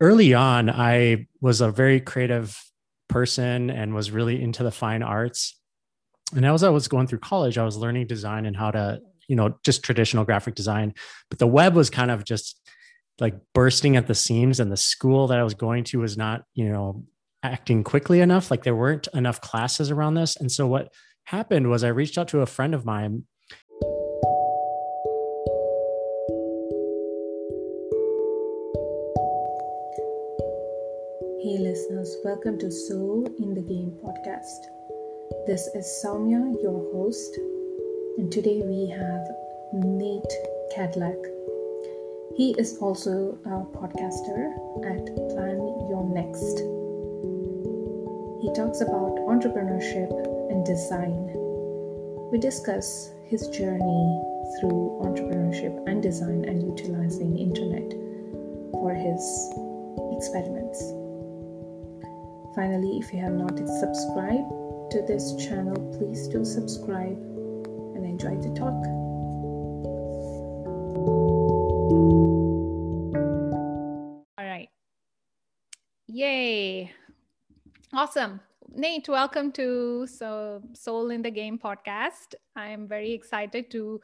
early on, I was a very creative person and was really into the fine arts. And as I was going through college, I was learning design and how to, you know, just traditional graphic design. But the web was kind of just like bursting at the seams. And the school that I was going to was not, you know, acting quickly enough. Like there weren't enough classes around this. And so what happened was I reached out to a friend of mine listeners, welcome to Soul in the Game podcast. This is Soumya, your host, and today we have Nate Kadlac. He is also a podcaster at Plan Your Next. He talks about entrepreneurship and design. We discuss his journey through entrepreneurship and design and utilizing internet for his experiments. Finally, if you have not subscribed to this channel, please do subscribe and enjoy the talk. All right. Yay. Awesome. Nate, welcome to so Soul in the Game podcast. I am very excited to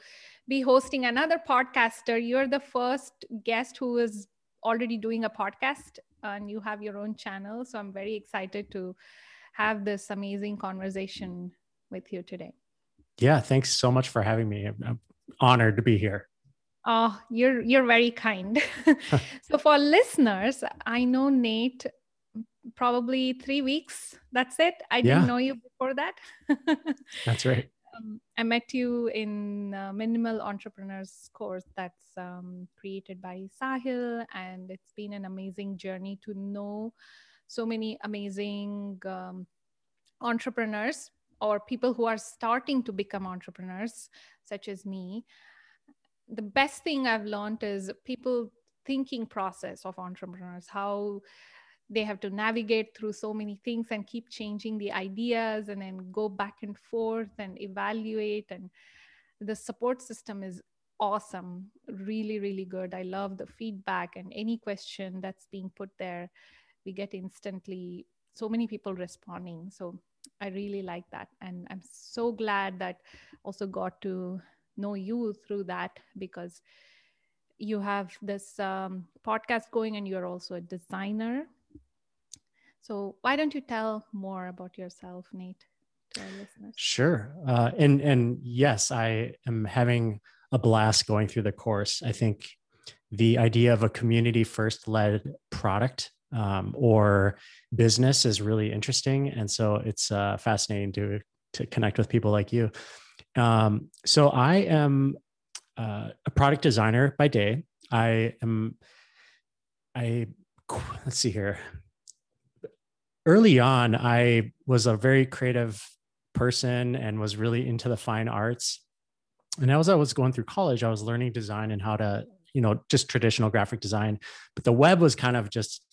be hosting another podcaster. You're the first guest who is already doing a podcast and you have your own channel. So I'm very excited to have this amazing conversation with you today. Yeah, thanks so much for having me. I'm honored to be here. Oh, you're you're very kind. so for listeners, I know Nate probably three weeks. That's it. I didn't yeah. know you before that. That's right um, I met you in uh, Minimal Entrepreneurs course that's um, created by Sahil, and it's been an amazing journey to know so many amazing um, entrepreneurs or people who are starting to become entrepreneurs, such as me. The best thing I've learned is people thinking process of entrepreneurs, how they have to navigate through so many things and keep changing the ideas and then go back and forth and evaluate. And the support system is awesome really really good. I love the feedback and any question that's being put there we get instantly so many people responding. So i really like that. And i'm so glad that also got to know you through that because you have this um, podcast going and you're also a designer so why don't you tell more about yourself, Nate, to our listeners? Sure. Uh, and and yes, I am having a blast going through the course. I think the idea of a community first led product um, or business is really interesting, and so it's uh, fascinating to to connect with people like you. Um, so I am uh, a product designer by day. I am I let's see here early on, I was a very creative person and was really into the fine arts. And as I was going through college, I was learning design and how to, you know, just traditional graphic design. But the web was kind of just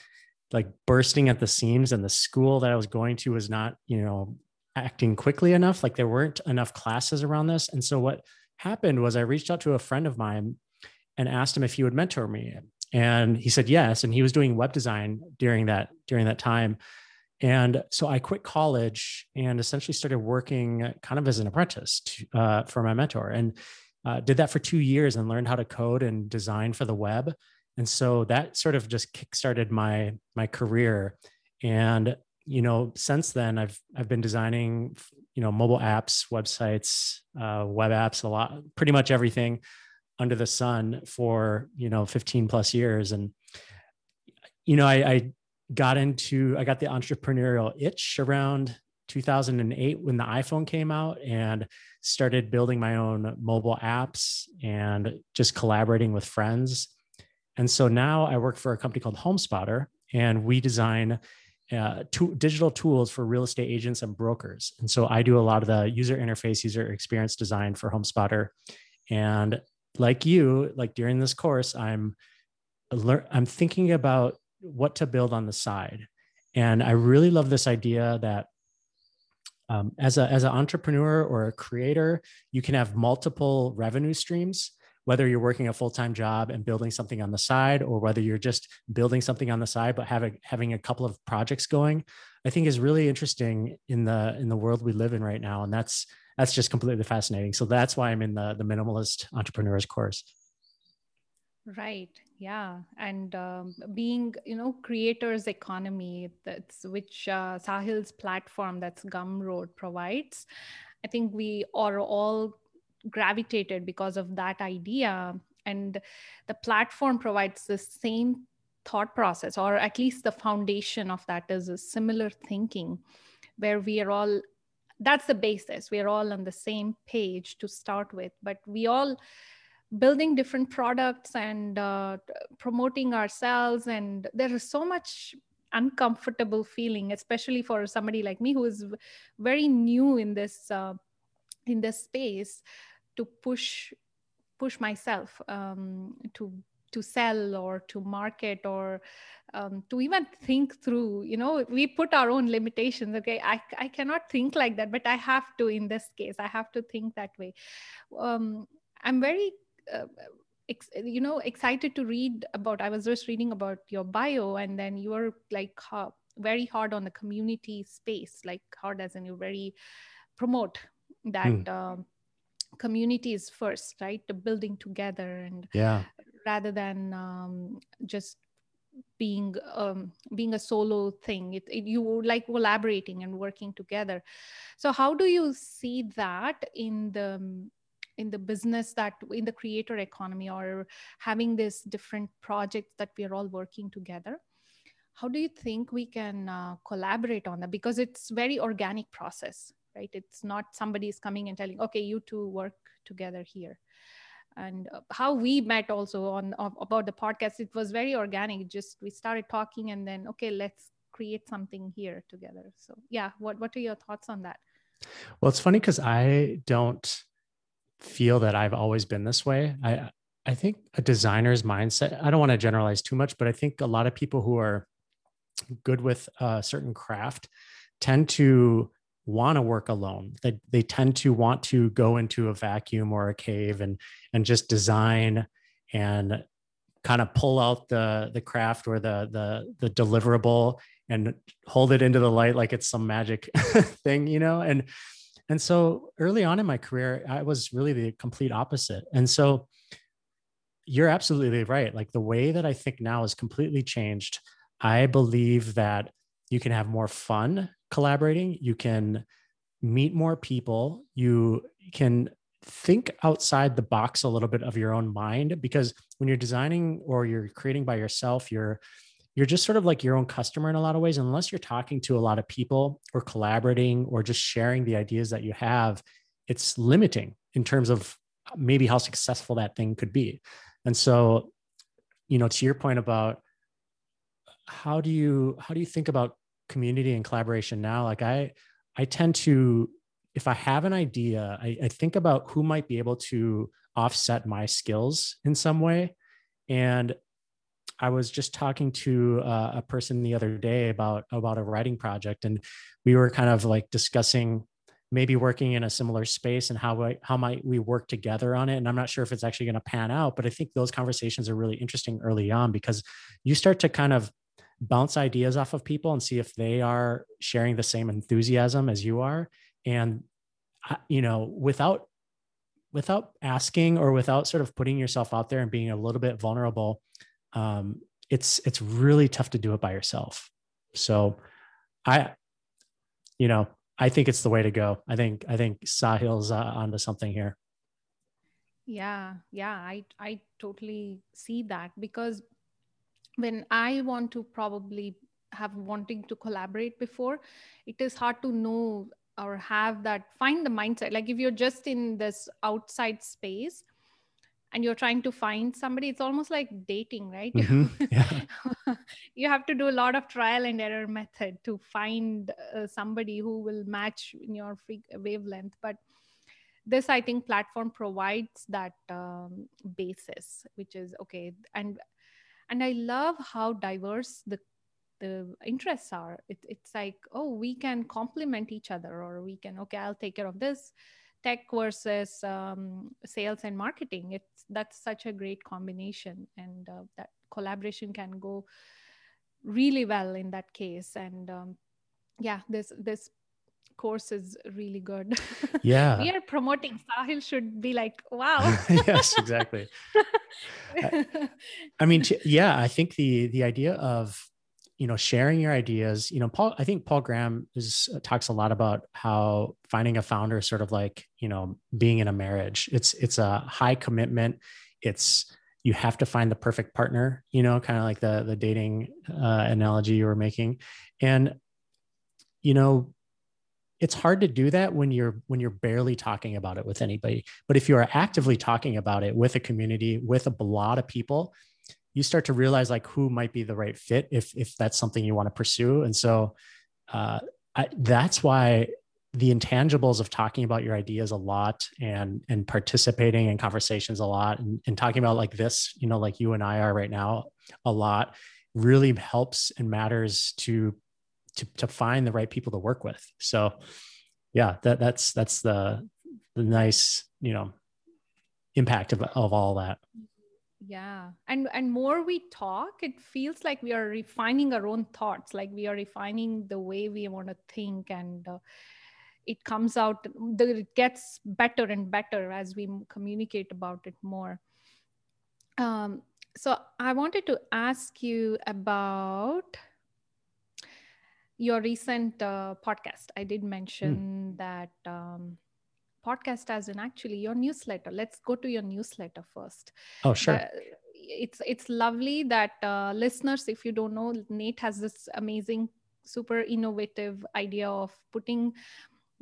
like bursting at the seams. And the school that I was going to was not, you know, acting quickly enough. Like there weren't enough classes around this. And so what happened was I reached out to a friend of mine and asked him if he would mentor me. And he said yes. And he was doing web design during that during that time. And so I quit college and essentially started working kind of as an apprentice to, uh, for my mentor and uh, did that for two years and learned how to code and design for the web. And so that sort of just kickstarted my my career. And you know, since then I've I've been designing you know mobile apps, websites, uh, web apps, a lot, pretty much everything under the sun for you know 15 plus years. And you know, I, I got into i got the entrepreneurial itch around 2008 when the iphone came out and started building my own mobile apps and just collaborating with friends. And so now i work for a company called homespotter and we design uh, to, digital tools for real estate agents and brokers. And so i do a lot of the user interface user experience design for homespotter. And like you like during this course i'm i'm thinking about what to build on the side. And I really love this idea that um, as a as an entrepreneur or a creator, you can have multiple revenue streams whether you're working a full-time job and building something on the side or whether you're just building something on the side but having having a couple of projects going. I think is really interesting in the in the world we live in right now and that's that's just completely fascinating. So that's why i'm in the the minimalist entrepreneurs course. Right yeah and um, being you know creators economy that's which uh, sahil's platform that's gumroad provides i think we are all gravitated because of that idea. And the platform provides the same thought process or at least the foundation of that is a similar thinking where we are all that's the basis. We're all on the same page to start with but we all building different products and uh, promoting ourselves and there is so much uncomfortable feeling especially for somebody like me who is very new in this uh, in this space to push push myself um, to to sell or to market or um, to even think through you know we put our own limitations okay? I, I cannot think like that but i have to in this case i have to think that way. Um, i'm very uh, ex- you know excited to read about i was just reading about your bio and then you were like uh, very hard on the community space like hard as in you very promote that hmm. um, communities first right? The building together and yeah. rather than um, just being um, being a solo thing. It, it, you like collaborating and working together. So how do you see that in the in the business that in the creator economy or having this different projects that we are all working together how do you think we can uh, collaborate on that? Because it's very organic process right? It's not somebody is coming and telling okay you two work together here. And uh, how we met also on about the podcast it was very organic. Just we started talking and then okay let's create something here together. So yeah what what are your thoughts on that? Well it's funny because i don't feel that i've always been this way i i think a designer's mindset i don't want to generalize too much but i think a lot of people who are good with a certain craft tend to want to work alone. They, they tend to want to go into a vacuum or a cave and and just design and kind of pull out the the craft or the the the deliverable and hold it into the light like it's some magic thing, you know? And and so early on in my career, I was really the complete opposite. And so you're absolutely right. Like the way that I think now has completely changed. I believe that you can have more fun collaborating you can meet more people you can think outside the box a little bit of your own mind because when you're designing or you're creating by yourself you're you're just sort of like your own customer in a lot of ways unless you're talking to a lot of people or collaborating or just sharing the ideas that you have it's limiting in terms of maybe how successful that thing could be. And so you know to your point about how do you how do you think about community and collaboration now? Like i i tend to if i have an idea I, I think about who might be able to offset my skills in some way. And i was just talking to uh, a person the other day about about a writing project and we were kind of like discussing maybe working in a similar space and how how might we work together on it and i'm not sure if it's actually going to pan out but i think those conversations are really interesting early on because you start to kind of bounce ideas off of people and see if they are sharing the same enthusiasm as you are and you know without without asking or without sort of putting yourself out there and being a little bit vulnerable um, it's it's really tough to do it by yourself. So i you know i think it's the way to go. I think i think sahil's uh, onto something here. Yeah yeah i i totally see that because when i want to probably have wanting to collaborate before it is hard to know or have that find the mindset. Like if you're just in this outside space and you're trying to find somebody it's almost like dating right mm-hmm. yeah. you have to do a lot of trial and error method to find uh, somebody who will match in your wavelength but this i think platform provides that um, basis which is okay and and i love how diverse the the interests are it, it's like oh we can complement each other or we can okay i'll take care of this tech versus um, sales and marketing. It's that's such a great combination and uh, that collaboration can go really well in that case. And um, yeah this this course is really good. Yeah. We are promoting. Sahil should be like wow. Yes exactly. I, I mean yeah i think the the idea of you know sharing your ideas. You know paul i think paul graham is uh, talks a lot about how finding a founder is sort of like you know being in a marriage. It's it's a high commitment. It's you have to find the perfect partner you know kind of like the the dating uh, analogy you were making. And you know it's hard to do that when you're when you're barely talking about it with anybody. But if you are actively talking about it with a community with a lot of people you start to realize like who might be the right fit if if that's something you want to pursue. And so uh, I, that's why the intangibles of talking about your ideas a lot and and participating in conversations a lot and, and talking about like this you know like you and i are right now a lot really helps and matters to to to find the right people to work with. So yeah that that's that's the the nice you know impact of, of all that yeah. And and more we talk it feels like we are refining our own thoughts like we are refining the way we want to think and uh, it comes out it gets better and better as we communicate about it more. Um, so i wanted to ask you about your recent uh, podcast. I did mention mm. that um, podcast as in actually your newsletter. Let's go to your newsletter first. Oh sure. uh, it's it's lovely that uh, listeners if you don't know nate has this amazing super innovative idea of putting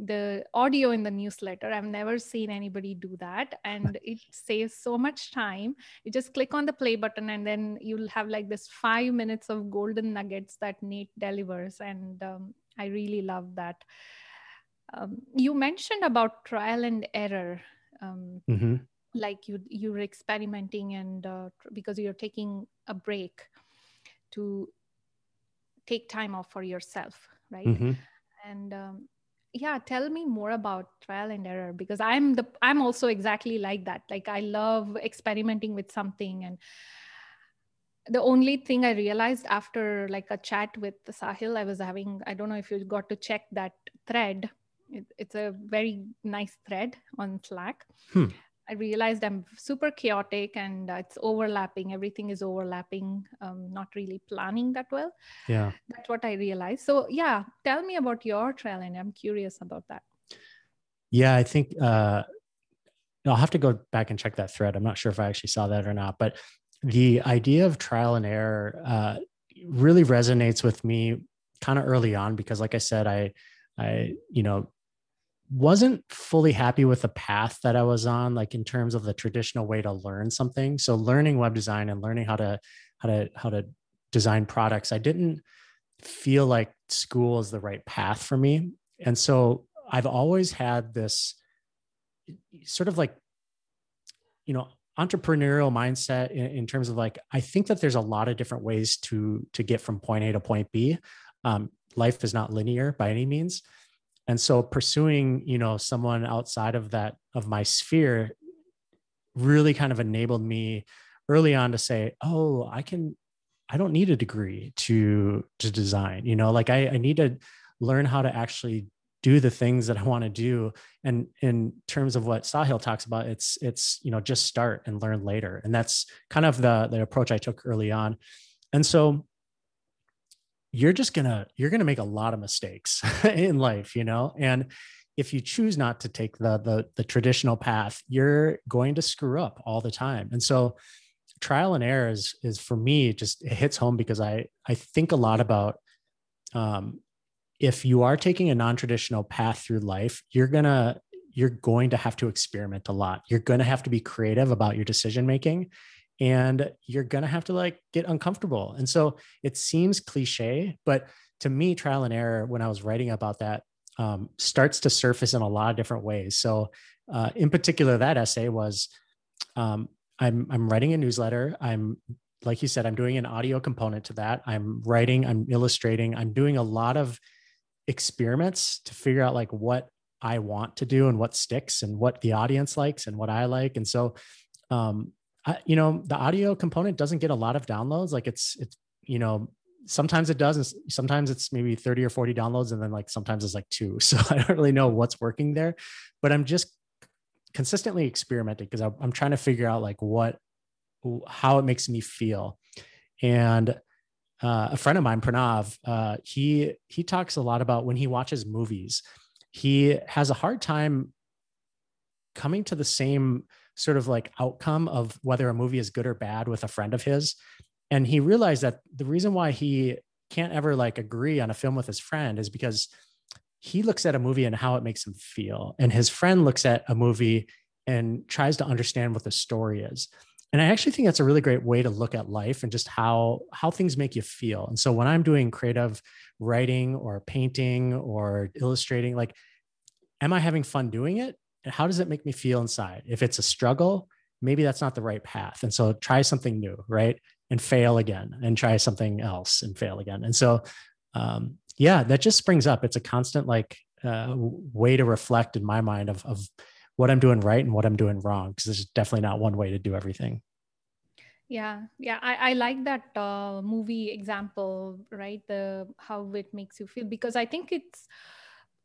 the audio in the newsletter. I've never seen anybody do that and it saves so much time. You just click on the play button and then you'll have like this five minutes of golden nuggets that nate delivers and um, i really love that um, you mentioned about trial and error um, mm-hmm. like you you're experimenting and uh, because you're taking a break to take time off for yourself right mm-hmm. and um, yeah tell me more about trial and error because i'm the i'm also exactly like that like i love experimenting with something and the only thing i realized after like a chat with sahil i was having i don't know if you got to check that thread it, it's a very nice thread on Slack. Hmm. I realized I'm super chaotic and uh, it's overlapping. Everything is overlapping, um, not really planning that well. Yeah. That's what I realized. So, yeah, tell me about your trial and I'm curious about that. Yeah, I think uh, I'll have to go back and check that thread. I'm not sure if I actually saw that or not, but the idea of trial and error uh, really resonates with me kind of early on because, like I said, I, I, you know, wasn't fully happy with the path that I was on, like in terms of the traditional way to learn something. So learning web design and learning how to how to how to design products, I didn't feel like school is the right path for me. And so I've always had this sort of like, you know, entrepreneurial mindset in, in terms of like, I think that there's a lot of different ways to to get from point A to point B. Um, life is not linear by any means and so pursuing you know someone outside of that of my sphere really kind of enabled me early on to say oh i can i don't need a degree to to design. You know like i, I need to learn how to actually do the things that i want to do. And in terms of what sahil talks about it's it's you know just start and learn later. And that's kind of the the approach i took early on. And so you're just gonna you're gonna make a lot of mistakes in life you know? And if you choose not to take the, the the traditional path you're going to screw up all the time. And so trial and error is is for me just it hits home because i i think a lot about um if you are taking a non-traditional path through life you're gonna you're going to have to experiment a lot. You're going to have to be creative about your decision making and you're going to have to like get uncomfortable. And so it seems cliche, but to me, trial and error, when I was writing about that, um, starts to surface in a lot of different ways. So, uh, in particular, that essay was um, I'm, I'm writing a newsletter. I'm, like you said, I'm doing an audio component to that. I'm writing, I'm illustrating, I'm doing a lot of experiments to figure out like what I want to do and what sticks and what the audience likes and what I like. And so, um, I, you know, the audio component doesn't get a lot of downloads. Like it's, it's, you know, sometimes it does. And sometimes it's maybe 30 or 40 downloads. And then like sometimes it's like two. So I don't really know what's working there, but I'm just consistently experimenting because I'm trying to figure out like what, how it makes me feel. And uh, a friend of mine, Pranav, uh, he he talks a lot about when he watches movies he has a hard time coming to the same sort of like outcome of whether a movie is good or bad with a friend of his. And he realized that the reason why he can't ever like agree on a film with his friend is because he looks at a movie and how it makes him feel. And his friend looks at a movie and tries to understand what the story is. And i actually think that's a really great way to look at life and just how how things make you feel. And so when i'm doing creative writing or painting or illustrating like am i having fun doing it and how does it make me feel inside? If it's a struggle maybe that's not the right path. And so try something new right? And fail again and try something else and fail again. And so um, yeah that just springs up. It's a constant like uh, way to reflect in my mind of, of what i'm doing right and what i'm doing wrong because there's definitely not one way to do everything. Yeah yeah i, I like that uh, movie example right? The how it makes you feel because i think it's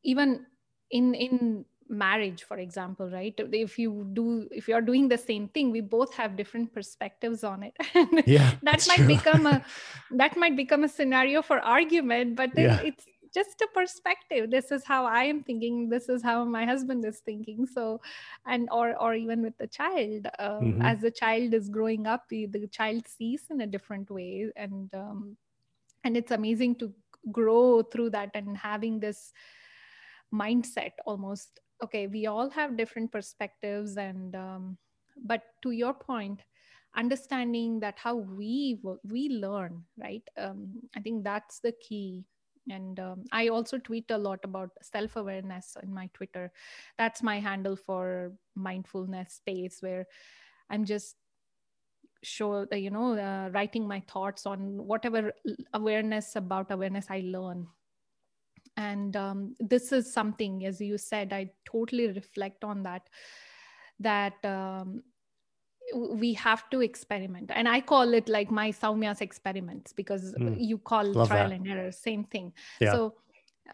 even in in marriage for example right? If you do if you're doing the same thing we both have different perspectives on it. Yeah that might true. become a that might become a scenario for argument but then yeah. it's just a perspective. This is how i am thinking. This is how my husband is thinking. So and or or even with the child um, mm-hmm. as the child is growing up the, the child sees in a different way. And um, and it's amazing to grow through that and having this mindset almost okay we all have different perspectives and um, but to your point understanding that how we we learn right? Um, i think that's the key. And um, i also tweet a lot about self-awareness in my twitter. That's my handle for mindfulness space where i'm just show you know uh, writing my thoughts on whatever awareness about awareness i learn and um, this is something as you said i totally reflect on that that um, we have to experiment and i call it like my soumya's experiments because mm. you call Love trial that. and error same thing yeah. so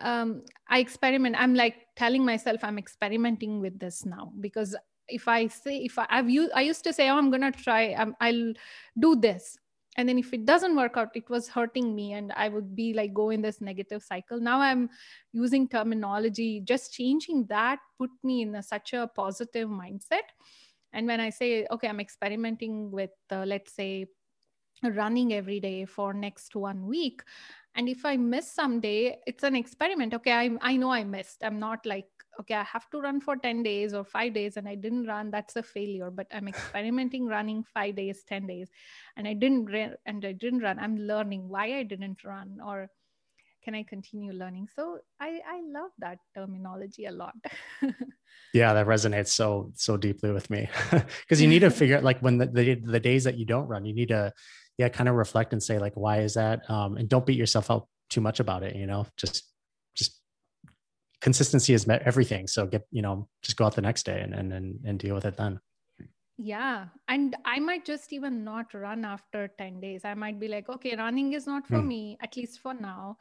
um, i experiment i'm like telling myself i'm experimenting with this now because if i say if I, have used i used to say oh i'm gonna try um, i'll do this and then if it doesn't work out it was hurting me and i would be like go in this negative cycle. Now i'm using terminology just changing that put me in a, such a positive mindset. And when i say okay i'm experimenting with uh, let's say running every day for next one week and if i miss some day it's an experiment. Okay i, I know i missed. I'm not like okay i have to run for 10 days or 5 days and i didn't run that's a failure. But i'm experimenting running 5 days 10 days and i didn't run and i didn't run. I'm learning why i didn't run or can i continue learning? So i i love that terminology a lot. Yeah that resonates so so deeply with me. Because you need to figure out like when the, the, the days that you don't run you need to yeah kind of reflect and say like why is that? Um and don't beat yourself up too much about it you know just consistency is everything so get you know just go out the next day and and and, and deal with it then yeah and i might just even not run after 10 days i might be like okay running is not for hmm. me at least for now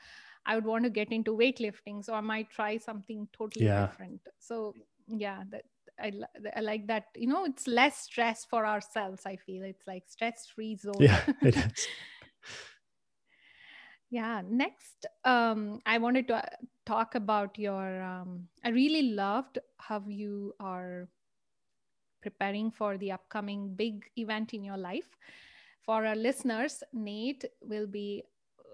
I would want to get into weightlifting. So I might try something totally yeah. different. So yeah, that I, I like that. You know, it's less stress for ourselves. I feel it's like stress free zone. Yeah, it is. yeah. Next, um, I wanted to uh, talk about your. Um, I really loved how you are preparing for the upcoming big event in your life. For our listeners, Nate will be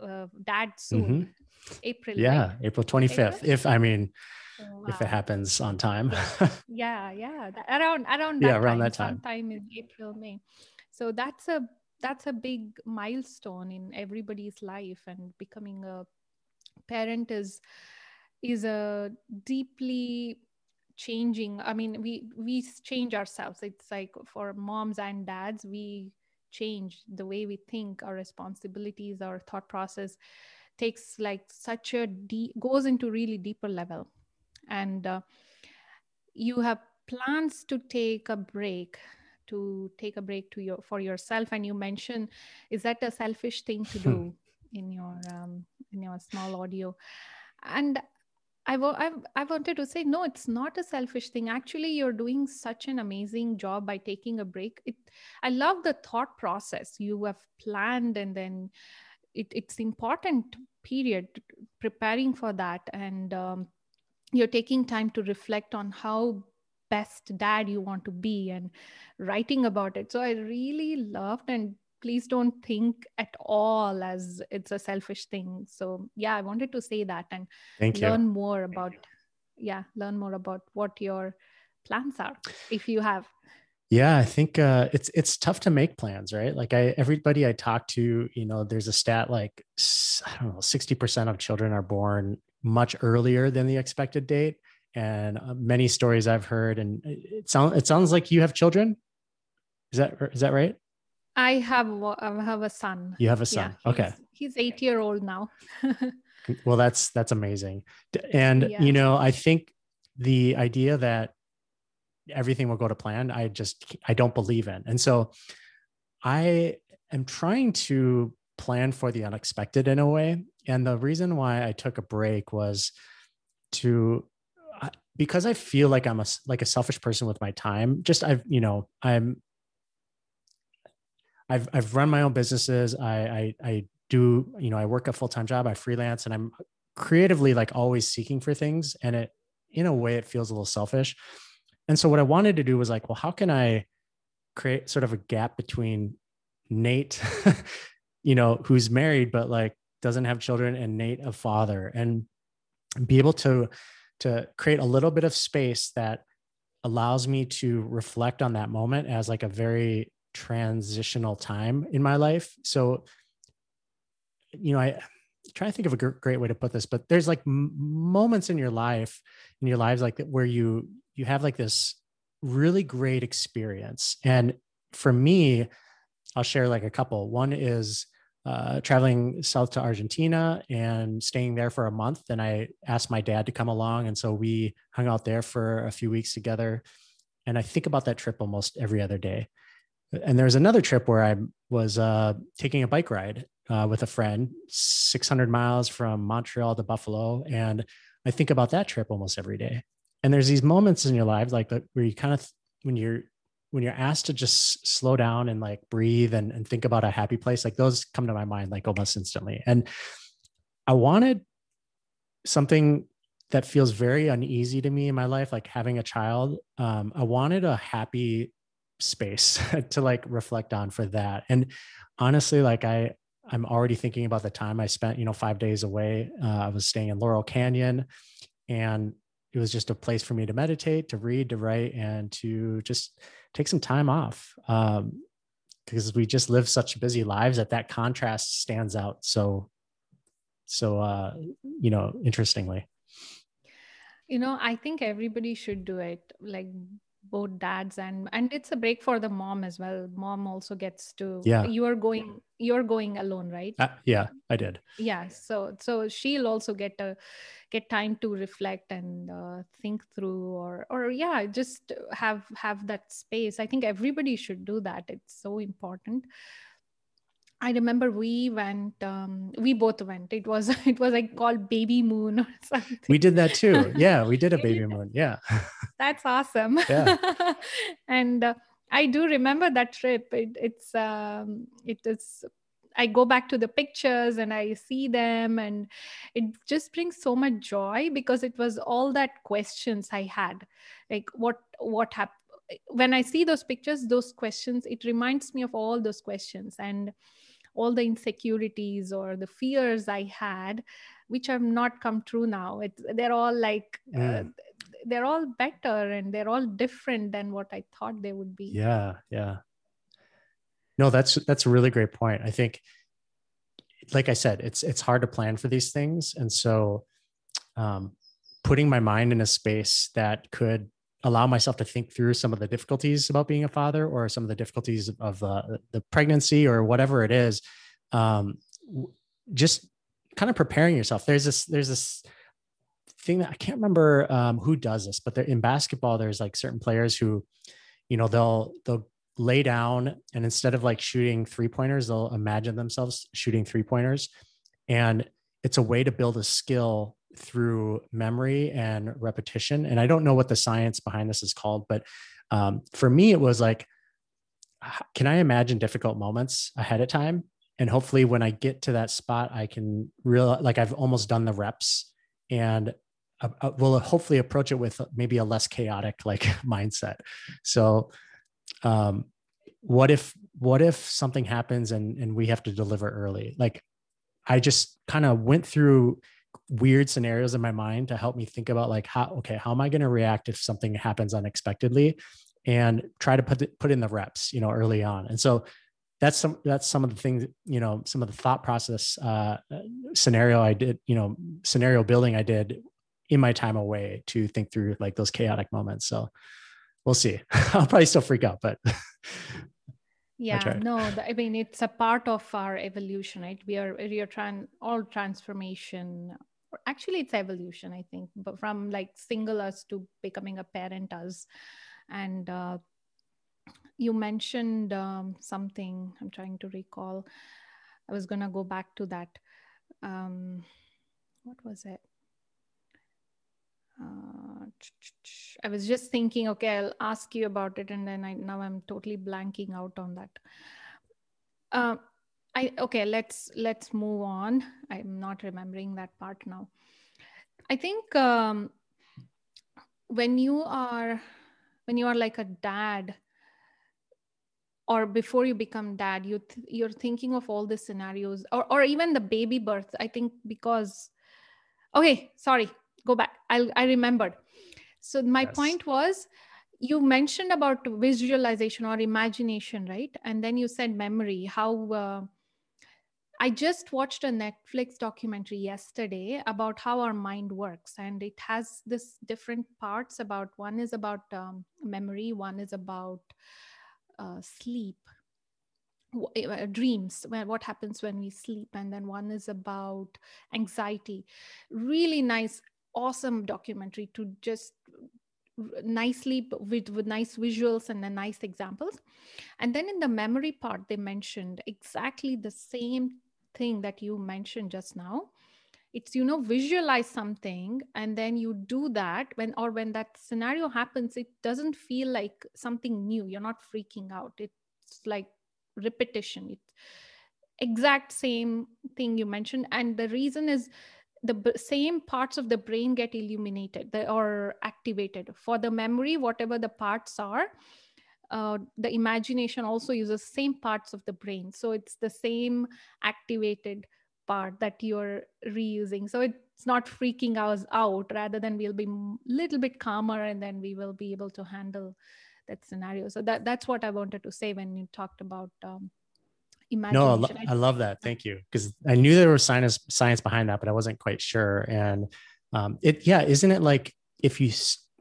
uh, dad soon. Mm-hmm. April. Yeah, right? April 25th. If I mean, wow. if it happens on time. yeah, yeah. Around around that yeah, around time, that time. Sometime in April, May. So that's a that's a big milestone in everybody's life and becoming a parent is is a deeply changing i mean we we change ourselves. It's like for moms and dads we change the way we think our responsibilities our thought process takes like such a deep goes into really deeper level. And uh, you have plans to take a break to take a break to your for yourself and you mentioned is that a selfish thing to do in your um, in your small audio? And I, I, I wanted to say no it's not a selfish thing. Actually you're doing such an amazing job by taking a break. It i love the thought process. You have planned and then it, it's important period preparing for that. And um, you're taking time to reflect on how best dad you want to be and writing about it. So i really loved and please don't think at all as it's a selfish thing. So yeah i wanted to say that and Thank learn you. more about yeah learn more about what your plans are if you have. Yeah i think uh, it's it's tough to make plans right? Like i everybody i talk to you know there's a stat like i don't know 60% of children are born much earlier than the expected date and uh, many stories i've heard and it sounds it sounds like you have children? Is that is that right? I have i have a son. You have a son. Yeah, okay. he's, he's eight year old now. Well that's that's amazing. And yeah. you know i think the idea that everything will go to plan i just i don't believe in. And so i am trying to plan for the unexpected in a way. And the reason why i took a break was to because i feel like i'm a like a selfish person with my time just i've you know i'm i've i've run my own businesses. I i, I do you know i work a full-time job. I freelance and i'm creatively like always seeking for things. And it in a way it feels a little selfish. And so what i wanted to do was like well how can i create sort of a gap between nate you know who's married but like doesn't have children and nate a father and be able to to create a little bit of space that allows me to reflect on that moment as like a very transitional time in my life. So you know i try to think of a great way to put this but there's like moments in your life in your lives like where you you have like this really great experience. And for me i'll share like a couple. One is uh, traveling south to Argentina and staying there for a month. And I asked my dad to come along. And so we hung out there for a few weeks together. And I think about that trip almost every other day. And there was another trip where I was uh, taking a bike ride uh, with a friend, 600 miles from Montreal to Buffalo. And I think about that trip almost every day. And there's these moments in your life, like where you kind of, when you're when you're asked to just slow down and like breathe and, and think about a happy place, like those come to my mind like almost instantly. And I wanted something that feels very uneasy to me in my life, like having a child. Um, I wanted a happy space to like reflect on for that. And honestly, like I, I'm already thinking about the time I spent, you know, five days away. Uh, I was staying in Laurel Canyon and it was just a place for me to meditate, to read, to write, and to just take some time off. Um, because we just live such busy lives that that contrast stands out so, so uh, you know, interestingly. You know, I think everybody should do it. Like both dads and and it's a break for the mom as well. Mom also gets to yeah. you are going you're going alone right? Uh, yeah i did. Yeah so so she'll also get a get time to reflect and uh, think through or or yeah just have have that space. I think everybody should do that. It's so important I remember we went, um, we both went. It was, it was like called Baby Moon or something. We did that too. Yeah, we did a Baby Moon. Yeah. That's awesome. Yeah. and uh, I do remember that trip. It, it's, um, it is, I go back to the pictures and I see them and it just brings so much joy because it was all that questions I had. Like what, what happened? When I see those pictures, those questions, it reminds me of all those questions. And all the insecurities or the fears I had, which have not come true now. It's, they're all like, mm. uh, they're all better and they're all different than what I thought they would be. Yeah. Yeah. No, that's, that's a really great point. I think, like I said, it's, it's hard to plan for these things. And so, um, putting my mind in a space that could allow myself to think through some of the difficulties about being a father or some of the difficulties of uh, the pregnancy or whatever it is um, just kind of preparing yourself. There's this there's this thing that I can't remember um, who does this, but in basketball, there's like certain players who, you know, they'll they'll lay down and instead of like shooting three pointers, they'll imagine themselves shooting three pointers, and it's a way to build a skill through memory and repetition. And I don't know what the science behind this is called, but um, for me, it was like, can I imagine difficult moments ahead of time? And hopefully, when I get to that spot, I can real like I've almost done the reps and uh, uh, we'll hopefully approach it with maybe a less chaotic like mindset. So, um, what if what if something happens and and we have to deliver early? Like, I just kind of went through weird scenarios in my mind to help me think about like how okay how am i going to react if something happens unexpectedly and try to put put in the reps you know early on. And so that's some that's some of the things you know some of the thought process uh, scenario i did you know scenario building i did in my time away to think through like those chaotic moments. So we'll see. I'll probably still freak out but yeah no i mean it's a part of our evolution right? We are we are trying all transformation actually it's evolution i think but from like single us to becoming a parent us. And uh, you mentioned um, something i'm trying to recall. I was going to go back to that. Um, what was it? Uh, I was just thinking, okay, I'll ask you about it, and then I now I'm totally blanking out on that. Uh, I okay, let's let's move on. I'm not remembering that part now. I think um, when you are when you are like a dad or before you become dad you th- you're thinking of all the scenarios or, or even the baby birth i think because okay sorry go back i i remembered so my yes. point was you mentioned about visualization or imagination right and then you said memory how uh, I just watched a Netflix documentary yesterday about how our mind works, and it has this different parts. About one is about um, memory, one is about uh, sleep, w- uh, dreams, what happens when we sleep, and then one is about anxiety. Really nice, awesome documentary to just nicely with, with nice visuals and nice examples and then in the memory part they mentioned exactly the same thing that you mentioned just now. It's you know visualize something and then you do that. When or when that scenario happens it doesn't feel like something new. You're not freaking out. It's like repetition. It's exact same thing you mentioned. And the reason is the b- same parts of the brain get illuminated or activated. For the memory whatever the parts are uh, the imagination also uses same parts of the brain so it's the same activated part that you're reusing so it's not freaking us out rather than we'll be a little bit calmer and then we will be able to handle that scenario so that that's what i wanted to say when you talked about um, imagination. No, I, lo- I love that. Thank you. Because I knew there was science science behind that, but I wasn't quite sure. And um, it, yeah, isn't it like if you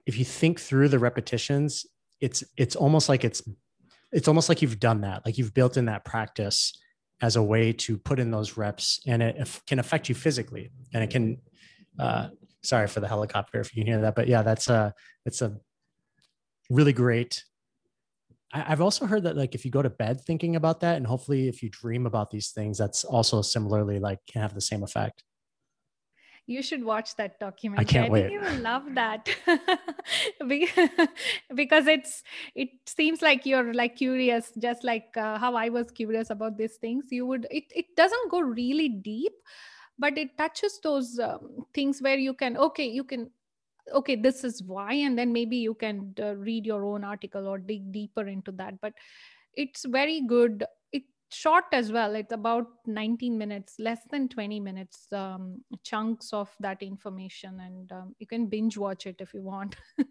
if you think through the repetitions, it's it's almost like it's it's almost like you've done that. Like you've built in that practice as a way to put in those reps and it can affect you physically and it can uh sorry for the helicopter if you can hear that but yeah that's a it's a really great I, i've also heard that like if you go to bed thinking about that and hopefully if you dream about these things that's also similarly like can have the same effect you should watch that documentary. I can't I wait. You will love that because it's it seems like you're like curious, just like uh, how I was curious about these things. You would it it doesn't go really deep, but it touches those um, things where you can okay you can okay this is why and then maybe you can uh, read your own article or dig deeper into that but it's very good short as well it's about 19 minutes less than 20 minutes um, chunks of that information. And um, you can binge watch it if you want.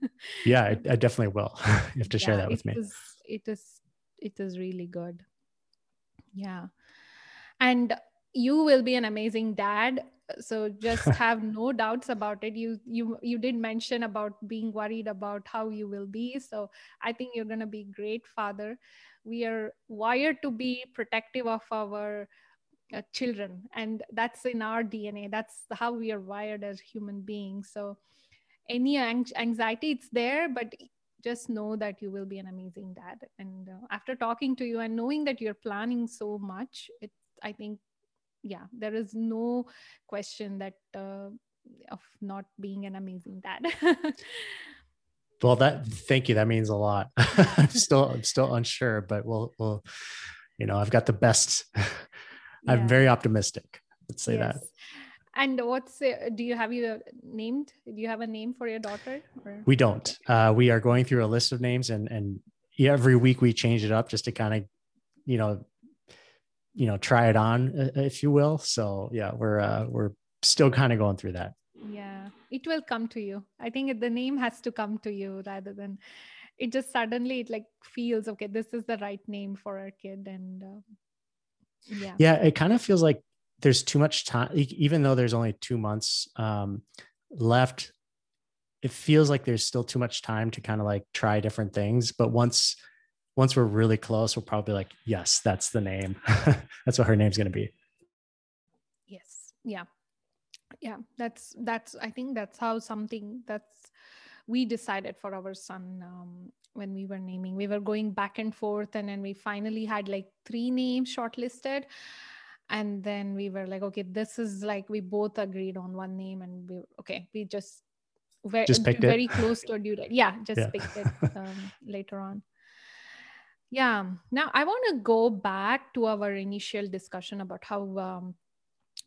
Yeah I, I, definitely will. You have to yeah, share that with it me. is, it is it is really good. Yeah. And you will be an amazing dad. So just have no doubts about it. You you you did mention about being worried about how you will be. So i think you're going to be great father. We are wired to be protective of our uh, children and that's in our dna that's how we are wired as human beings. So any anxiety it's there but just know that you will be an amazing dad. And uh, after talking to you and knowing that you're planning so much it i think yeah there is no question that uh, of not being an amazing dad. Well that thank you. That means a lot. I'm still i'm still unsure but we'll we'll you know i've got the best. I'm yeah. very optimistic. Let's say yes. that and what's uh, do you have you named do you have a name for your daughter or? we don't. Uh, we are going through a list of names and and every week we change it up just to kind of you know you know try it on uh, if you will. So yeah we're uh we're still kind of going through that. Yeah it will come to you. I think the name has to come to you rather than it just suddenly it like feels okay this is the right name for our kid and uh, yeah. Yeah it kind of feels like there's too much time even though there's only two months um, left it feels like there's still too much time to kind of like try different things. But once once we're really close we'll probably like yes that's the name. That's what her name's going to be. Yes. Yeah. Yeah. That's that's i think that's how something that's we decided for our son um, when we were naming. We were going back and forth and then we finally had like three names shortlisted. And then we were like okay this is like we both agreed on one name and we okay we just very just very close to a due date yeah just yeah. picked it um, later on yeah now i want to go back to our initial discussion about how um,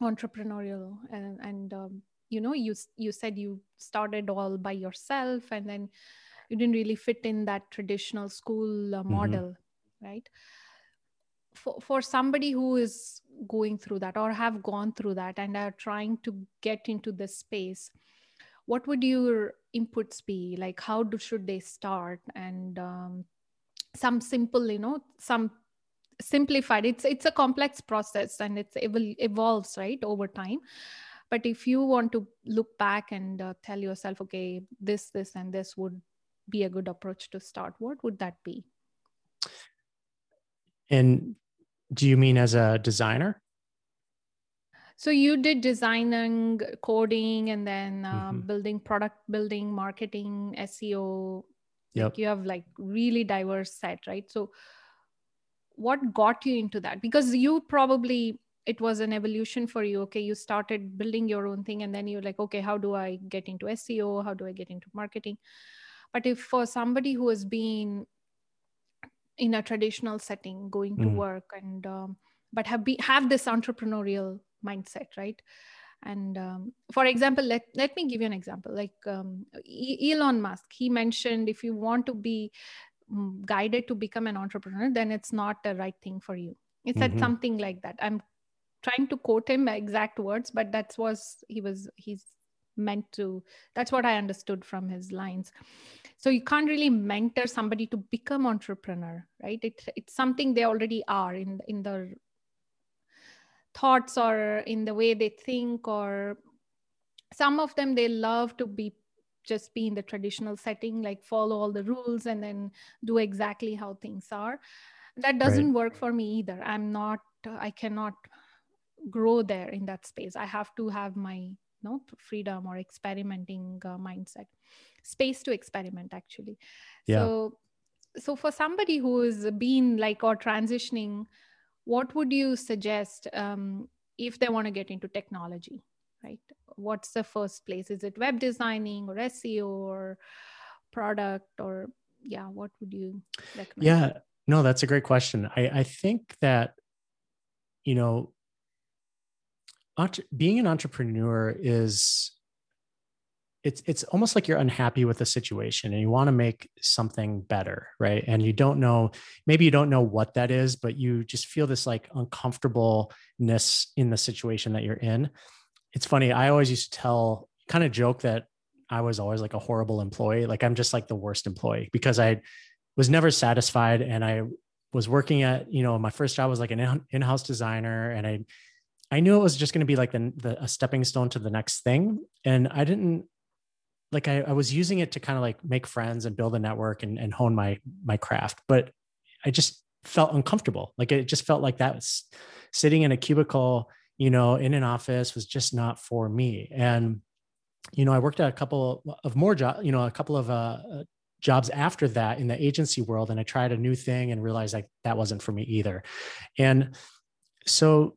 entrepreneurial and, and um, you know you you said you started all by yourself and then you didn't really fit in that traditional school uh, mm-hmm. model mm-hmm. right for, for somebody who is going through that or have gone through that and are trying to get into this space what would your inputs be like how do, should they start and um, some simple you know some simplified it's it's a complex process and it's it will evolves right over time but if you want to look back and uh, tell yourself okay this this and this would be a good approach to start what would that be and do you mean as a designer? So you did designing, coding, and then uh, mm-hmm. building product building, marketing, SEO. Yep. Like you have like really diverse set, right? So what got you into that? Because you probably it was an evolution for you. Okay, you started building your own thing, and then you're like, okay, how do I get into SEO? How do I get into marketing? But if for somebody who has been in a traditional setting going to mm. work and um, but have be have this entrepreneurial mindset right and um, for example let, let me give you an example. Like um, elon musk he mentioned if you want to be mm, guided to become an entrepreneur then it's not the right thing for you. He said mm-hmm. something like that. I'm trying to quote him exact words but that was he was he's meant to that's what i understood from his lines. So you can't really mentor somebody to become entrepreneur right? It, it's something they already are in in their thoughts or in the way they think or some of them they love to be just be in the traditional setting like follow all the rules and then do exactly how things are that doesn't right. work for me either i'm not i cannot grow there in that space i have to have my no freedom or experimenting uh, mindset space to experiment actually yeah. so so for somebody who is been like or transitioning what would you suggest um, if they want to get into technology right? What's the first place? Is it web designing or seo or product or yeah what would you recommend? Yeah no that's a great question. I i think that you know being an entrepreneur is it's it's almost like you're unhappy with the situation and you want to make something better right? And you don't know maybe you don't know what that is but you just feel this like uncomfortableness in the situation that you're in. It's funny i always used to tell kind of joke that i was always like a horrible employee. Like i'm just like the worst employee because i was never satisfied and i was working at you know my first job was like an in-house designer and i I knew it was just going to be like the, the, a stepping stone to the next thing. And I didn't like, I, I was using it to kind of like make friends and build a network and, and hone my, my craft, but I just felt uncomfortable. Like it just felt like that was sitting in a cubicle, you know, in an office was just not for me. And, you know, I worked at a couple of more jobs, you know, a couple of uh, uh, jobs after that in the agency world. And I tried a new thing and realized like that wasn't for me either. And so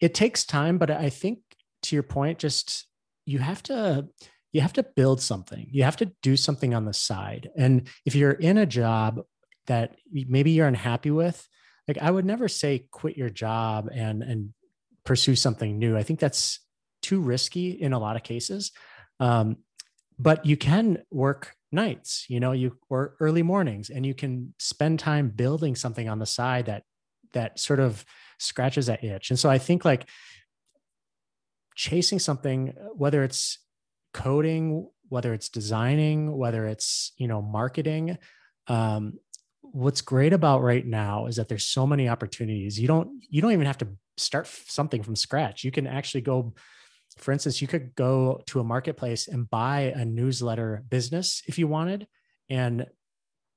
it takes time, but I think to your point, just you have to you have to build something. You have to do something on the side. And if you're in a job that maybe you're unhappy with, like I would never say quit your job and and pursue something new. I think that's too risky in a lot of cases. Um, but you can work nights, you know, you or early mornings, and you can spend time building something on the side that that sort of scratches that itch. And so I think like chasing something, whether it's coding, whether it's designing, whether it's you know marketing, um, what's great about right now is that there's so many opportunities. You don't you don't even have to start something from scratch. You can actually go for instance, you could go to a marketplace and buy a newsletter business if you wanted and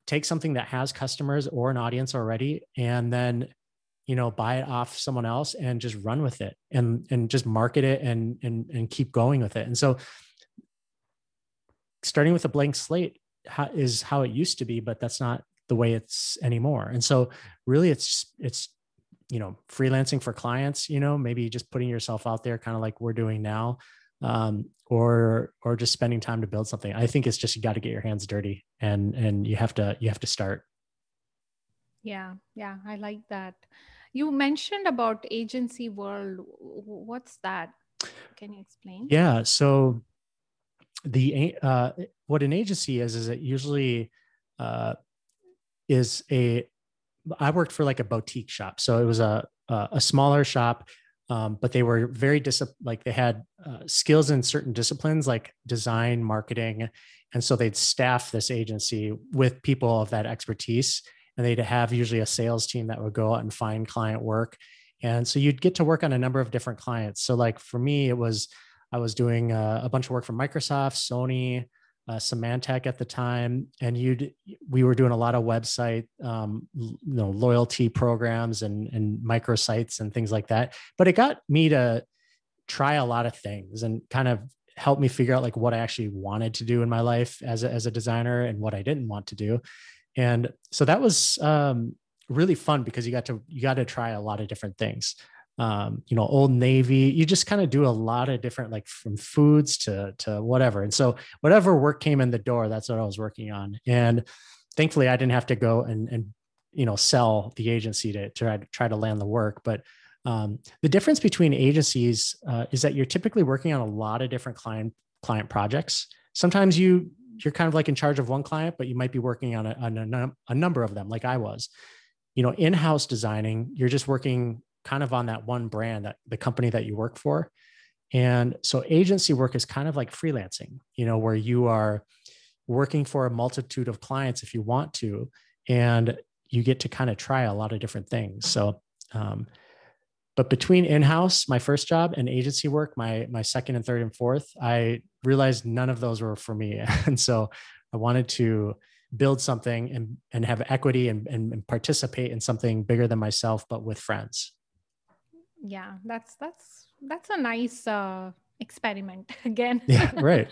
take something that has customers or an audience already and then you know buy it off someone else and just run with it and and just market it and and and keep going with it and so starting with a blank slate is how it used to be but that's not the way it's anymore. And so really it's it's you know freelancing for clients you know maybe just putting yourself out there kind of like we're doing now um, or or just spending time to build something. I think it's just you got to get your hands dirty and and you have to you have to start. Yeah yeah i like that. You mentioned about agency world. What's that? Can you explain? Yeah so the uh, what an agency is is it usually uh, is a I worked for like a boutique shop, so it was a a, smaller shop, um, but they were very dis like they had uh, skills in certain disciplines like design, marketing, and so they'd staff this agency with people of that expertise, and they'd have usually a sales team that would go out and find client work, and so you'd get to work on a number of different clients. So like for me, it was I was doing a, uh, a bunch of work for Microsoft, Sony, uh, Symantec at the time, and you'd we were doing a lot of website, um, you know, loyalty programs and and microsites and things like that. But it got me to try a lot of things and kind of help me figure out like what I actually wanted to do in my life as a, as a designer and what I didn't want to do. And so that was um, really fun because you got to you got to try a lot of different things um, you know, Old Navy. You just kind of do a lot of different, like from foods to to whatever. And so whatever work came in the door, that's what I was working on. And thankfully, I didn't have to go and and you know sell the agency to, try to try to land the work. But um, the difference between agencies uh, is that you're typically working on a lot of different client client projects. Sometimes you you're kind of like in charge of one client, but you might be working on a, a, a number of them, like I was. You know, in-house designing, you're just working kind of on that one brand that the company that you work for. And so agency work is kind of like freelancing you know where you are working for a multitude of clients if you want to and you get to kind of try a lot of different things. So um, but between in-house my first job and agency work my my second and third and fourth i realized none of those were for me. And so i wanted to build something and, and have equity and, and, and participate in something bigger than myself but with friends yeah that's that's that's a nice uh experiment again. Yeah right.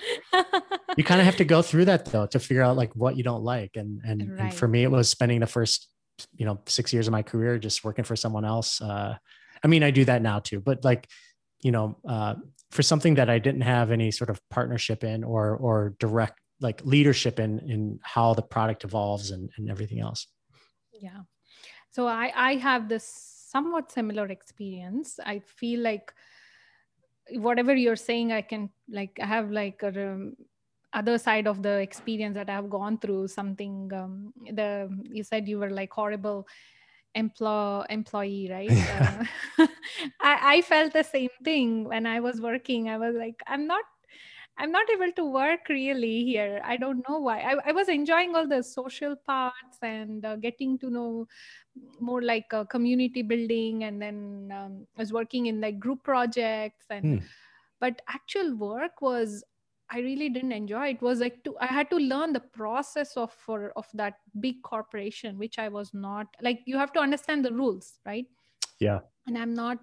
You kind of have to go through that though to figure out like what you don't like and and, right. and for me it was spending the first you know six years of my career just working for someone else uh i mean i do that now too but like you know uh for something that i didn't have any sort of partnership in or or direct like leadership in in how the product evolves and, and everything else. Yeah. So i i have this somewhat similar experience. I feel like whatever you're saying i can like i have like a um, other side of the experience that i've gone through. Something um, the you said you were like horrible employ employee right? Uh, I, I felt the same thing when i was working. I was like i'm not I'm not able to work really here. I don't know why. I, I was enjoying all the social parts and uh, getting to know more like uh, community building, and then um, I was working in like group projects and. Hmm. But actual work was I really didn't enjoy. It was like to I had to learn the process of for of that big corporation, which I was not like. You have to understand the rules, right? Yeah. And I'm not.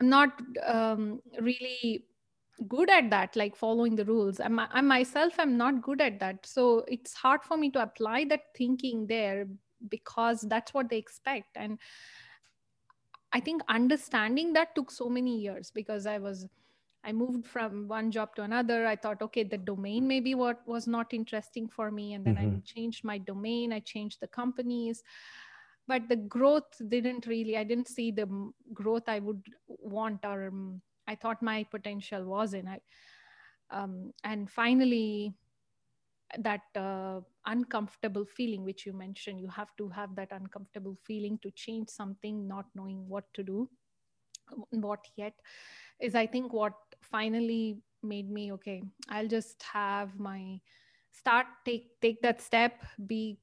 I'm not um, really good at that like following the rules. I'm, i myself am not good at that. So it's hard for me to apply that thinking there because that's what they expect. And i think understanding that took so many years because i was i moved from one job to another. I thought okay the domain maybe what was not interesting for me. And then mm-hmm. i changed my domain. I changed the companies. But the growth didn't really i didn't see the growth i would want or um, I thought my potential was in. I, um, and finally, that uh, uncomfortable feeling which you mentioned, you have to have that uncomfortable feeling to change something, not knowing what to do, what yet, is I think what finally made me okay. I'll just have my start take take that step be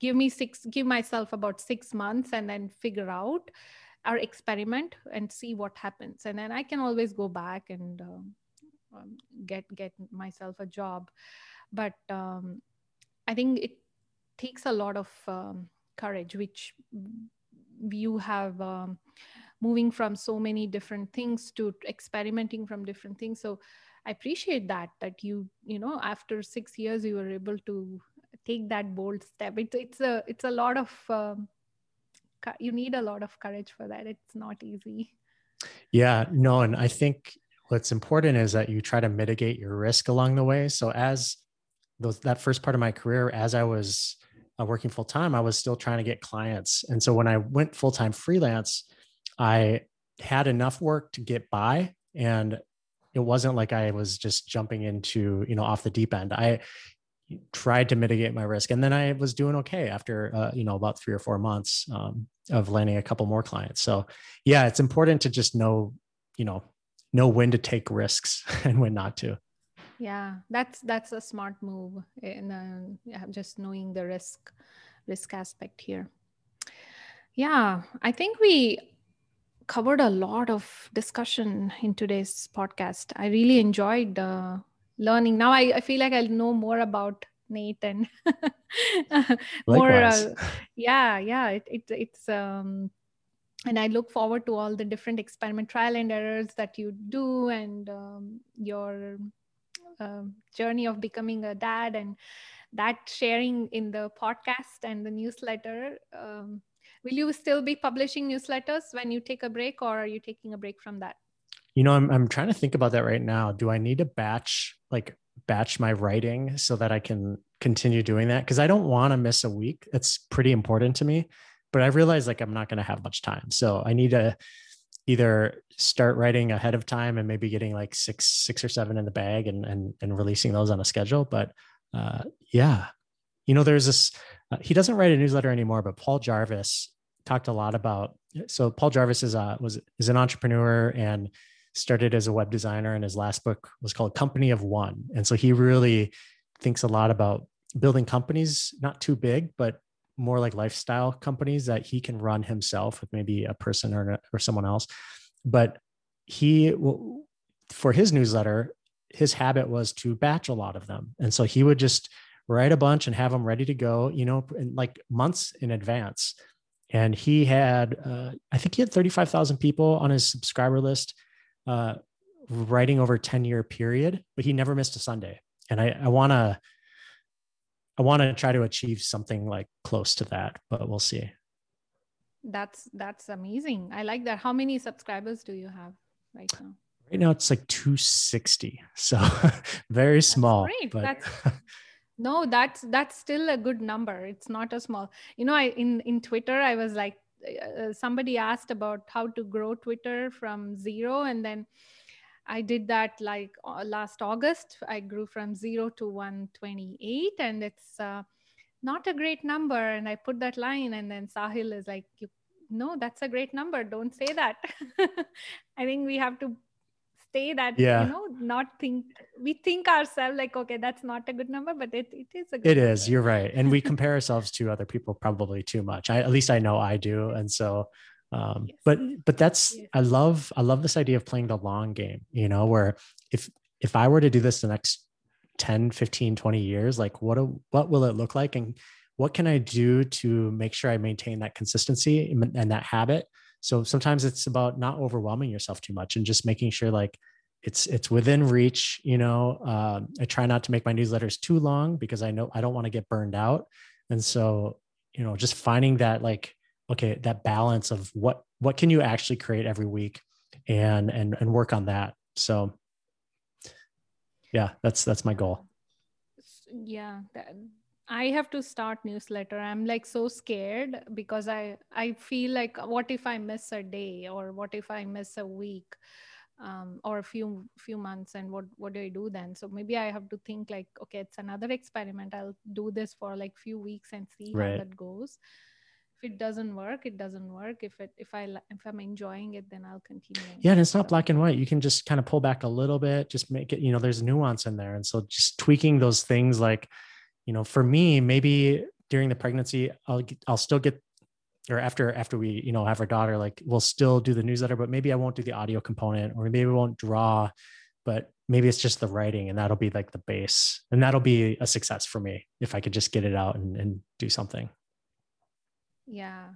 give me six give myself about six months and then figure out our experiment and see what happens. And then i can always go back and um, um, get get myself a job. But um, i think it takes a lot of um, courage which you have um, moving from so many different things to experimenting from different things. So i appreciate that that you you know after six years you were able to take that bold step. It's it's a it's a lot of you need a lot of courage for that. It's not easy. Yeah no and i think what's important is that you try to mitigate your risk along the way. So as those that first part of my career as i was uh, working full time i was still trying to get clients. And so when i went full time freelance i had enough work to get by and it wasn't like i was just jumping into you know off the deep end. I tried to mitigate my risk and then i was doing okay after uh, you know about three or four months um, of landing a couple more clients. So yeah it's important to just know you know know when to take risks and when not to. Yeah that's that's a smart move in uh, just knowing the risk risk aspect here. Yeah i think we covered a lot of discussion in today's podcast. I really enjoyed uh, learning. Now I, I feel like i'll know more about nate and more uh, yeah yeah it, it, it's um and i look forward to all the different experiment trial and errors that you do and um, your um, journey of becoming a dad and that sharing in the podcast and the newsletter. Um, will you still be publishing newsletters when you take a break or are you taking a break from that you know, I'm I'm trying to think about that right now. Do I need to batch like batch my writing so that I can continue doing that? Because I don't want to miss a week. It's pretty important to me. But I realize like I'm not going to have much time. So I need to either start writing ahead of time and maybe getting like six, six or seven in the bag and and and releasing those on a schedule. But uh, yeah, you know, there's this. Uh, he doesn't write a newsletter anymore, but Paul Jarvis talked a lot about. So Paul Jarvis is a was is an entrepreneur and started as a web designer and his last book was called company of one. And so he really thinks a lot about building companies not too big but more like lifestyle companies that he can run himself with maybe a person or, or someone else. But he for his newsletter his habit was to batch a lot of them. And so he would just write a bunch and have them ready to go you know in like months in advance. And he had uh, i think he had 35000 people on his subscriber list uh, writing over a 10 year period, but he never missed a Sunday. And I, I want to, I want to try to achieve something like close to that, but we'll see. That's, that's amazing. I like that. How many subscribers do you have right now? Right now it's like 260. So very small. That's great. But... That's, no, that's, that's still a good number. It's not a small, you know, I, in, in Twitter, I was like, uh, somebody asked about how to grow Twitter from zero, and then I did that like uh, last August. I grew from zero to 128, and it's uh, not a great number. And I put that line, and then Sahil is like, "You, no, that's a great number. Don't say that." I think we have to stay that yeah. you know not think we think ourselves like okay that's not a good number but it, it is a good it number. is you're right and we compare ourselves to other people probably too much I, at least i know i do and so um, yes. but but that's yes. i love i love this idea of playing the long game you know where if if i were to do this the next 10 15 20 years like what a, what will it look like and what can i do to make sure i maintain that consistency and that habit so sometimes it's about not overwhelming yourself too much and just making sure like it's it's within reach you know um, i try not to make my newsletters too long because i know i don't want to get burned out. And so you know just finding that like okay that balance of what what can you actually create every week and and and work on that. So yeah that's that's my goal. Yeah that, i have to start newsletter. I'm like so scared because i i feel like what if i miss a day or what if i miss a week um, or a few few months and what what do i do then? So maybe i have to think like okay it's another experiment. I'll do this for like few weeks and see right. how that goes. If it doesn't work it doesn't work. If it if i if i'm enjoying it then i'll continue yeah and it's not black and white. You can just kind of pull back a little bit just make it you know there's nuance in there. And so just tweaking those things like you know for me maybe during the pregnancy i'll i'll still get or after after we you know have our daughter like we'll still do the newsletter but maybe i won't do the audio component or maybe we won't draw but maybe it's just the writing and that'll be like the base and that'll be a success for me if i could just get it out and, and do something. Yeah.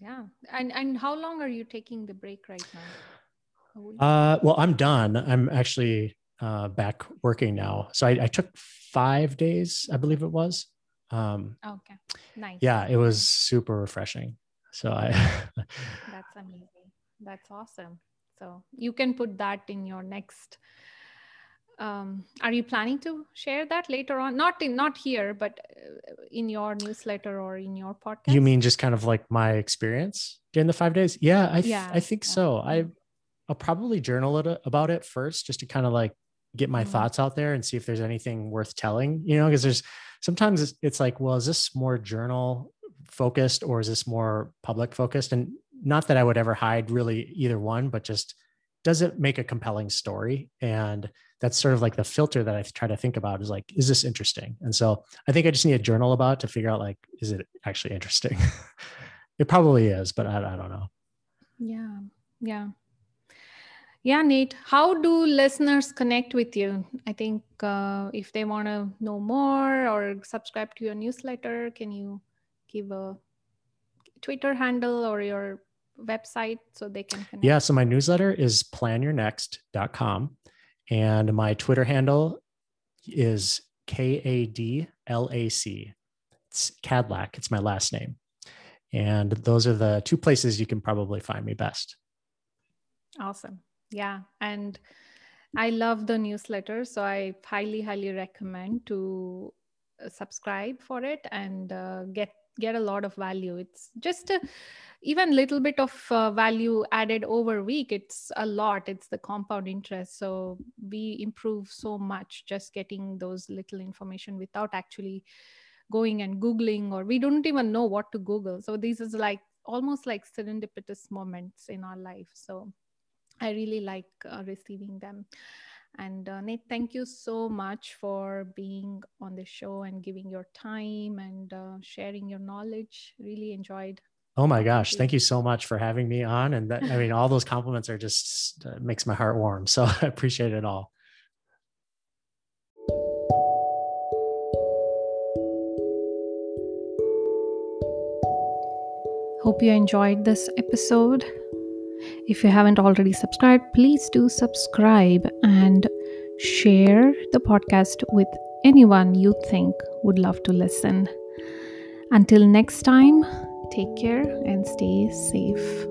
Yeah. And and how long are you taking the break right now? Uh well i'm done. I'm actually uh back working now. So I, I took five days i believe it was. Um okay. Nice. yeah it was super refreshing. So i that's amazing. That's awesome. So you can put that in your next um, are you planning to share that later on? Not in not here but uh, in your newsletter or in your podcast? You mean just kind of like my experience during the five days? Yeah i, th- yeah, I think yeah. so. I i'll probably journal it about it first just to kind of like get my mm-hmm. thoughts out there and see if there's anything worth telling you know because there's sometimes it's, it's like well is this more journal focused or is this more public focused and not that i would ever hide really either one but just does it make a compelling story and that's sort of like the filter that I try to think about is like, is this interesting? And so I think I just need a journal about to figure out like, is it actually interesting? it probably is, but I, I don't know. Yeah. Yeah. Yeah, Nate, how do listeners connect with you? I think uh, if they want to know more or subscribe to your newsletter, can you give a Twitter handle or your website so they can connect? Yeah, so my newsletter is planyournext.com. And my Twitter handle is K A D L A C. It's Kadlac. It's my last name. And those are the two places you can probably find me best. Awesome. Yeah. And I love the newsletter. So I highly, highly recommend to uh, subscribe for it and uh, get get a lot of value it's just a even little bit of uh, value added over week it's a lot it's the compound interest so we improve so much just getting those little information without actually going and googling or we don't even know what to google so this is like almost like serendipitous moments in our life so i really like uh, receiving them and uh, Nate, thank you so much for being on the show and giving your time and uh, sharing your knowledge. Really enjoyed. Oh my gosh, thank you so much for having me on. And that, I mean, all those compliments are just uh, makes my heart warm. So I appreciate it all. Hope you enjoyed this episode. If you haven't already subscribed, please do subscribe and share the podcast with anyone you think would love to listen. Until next time, take care and stay safe.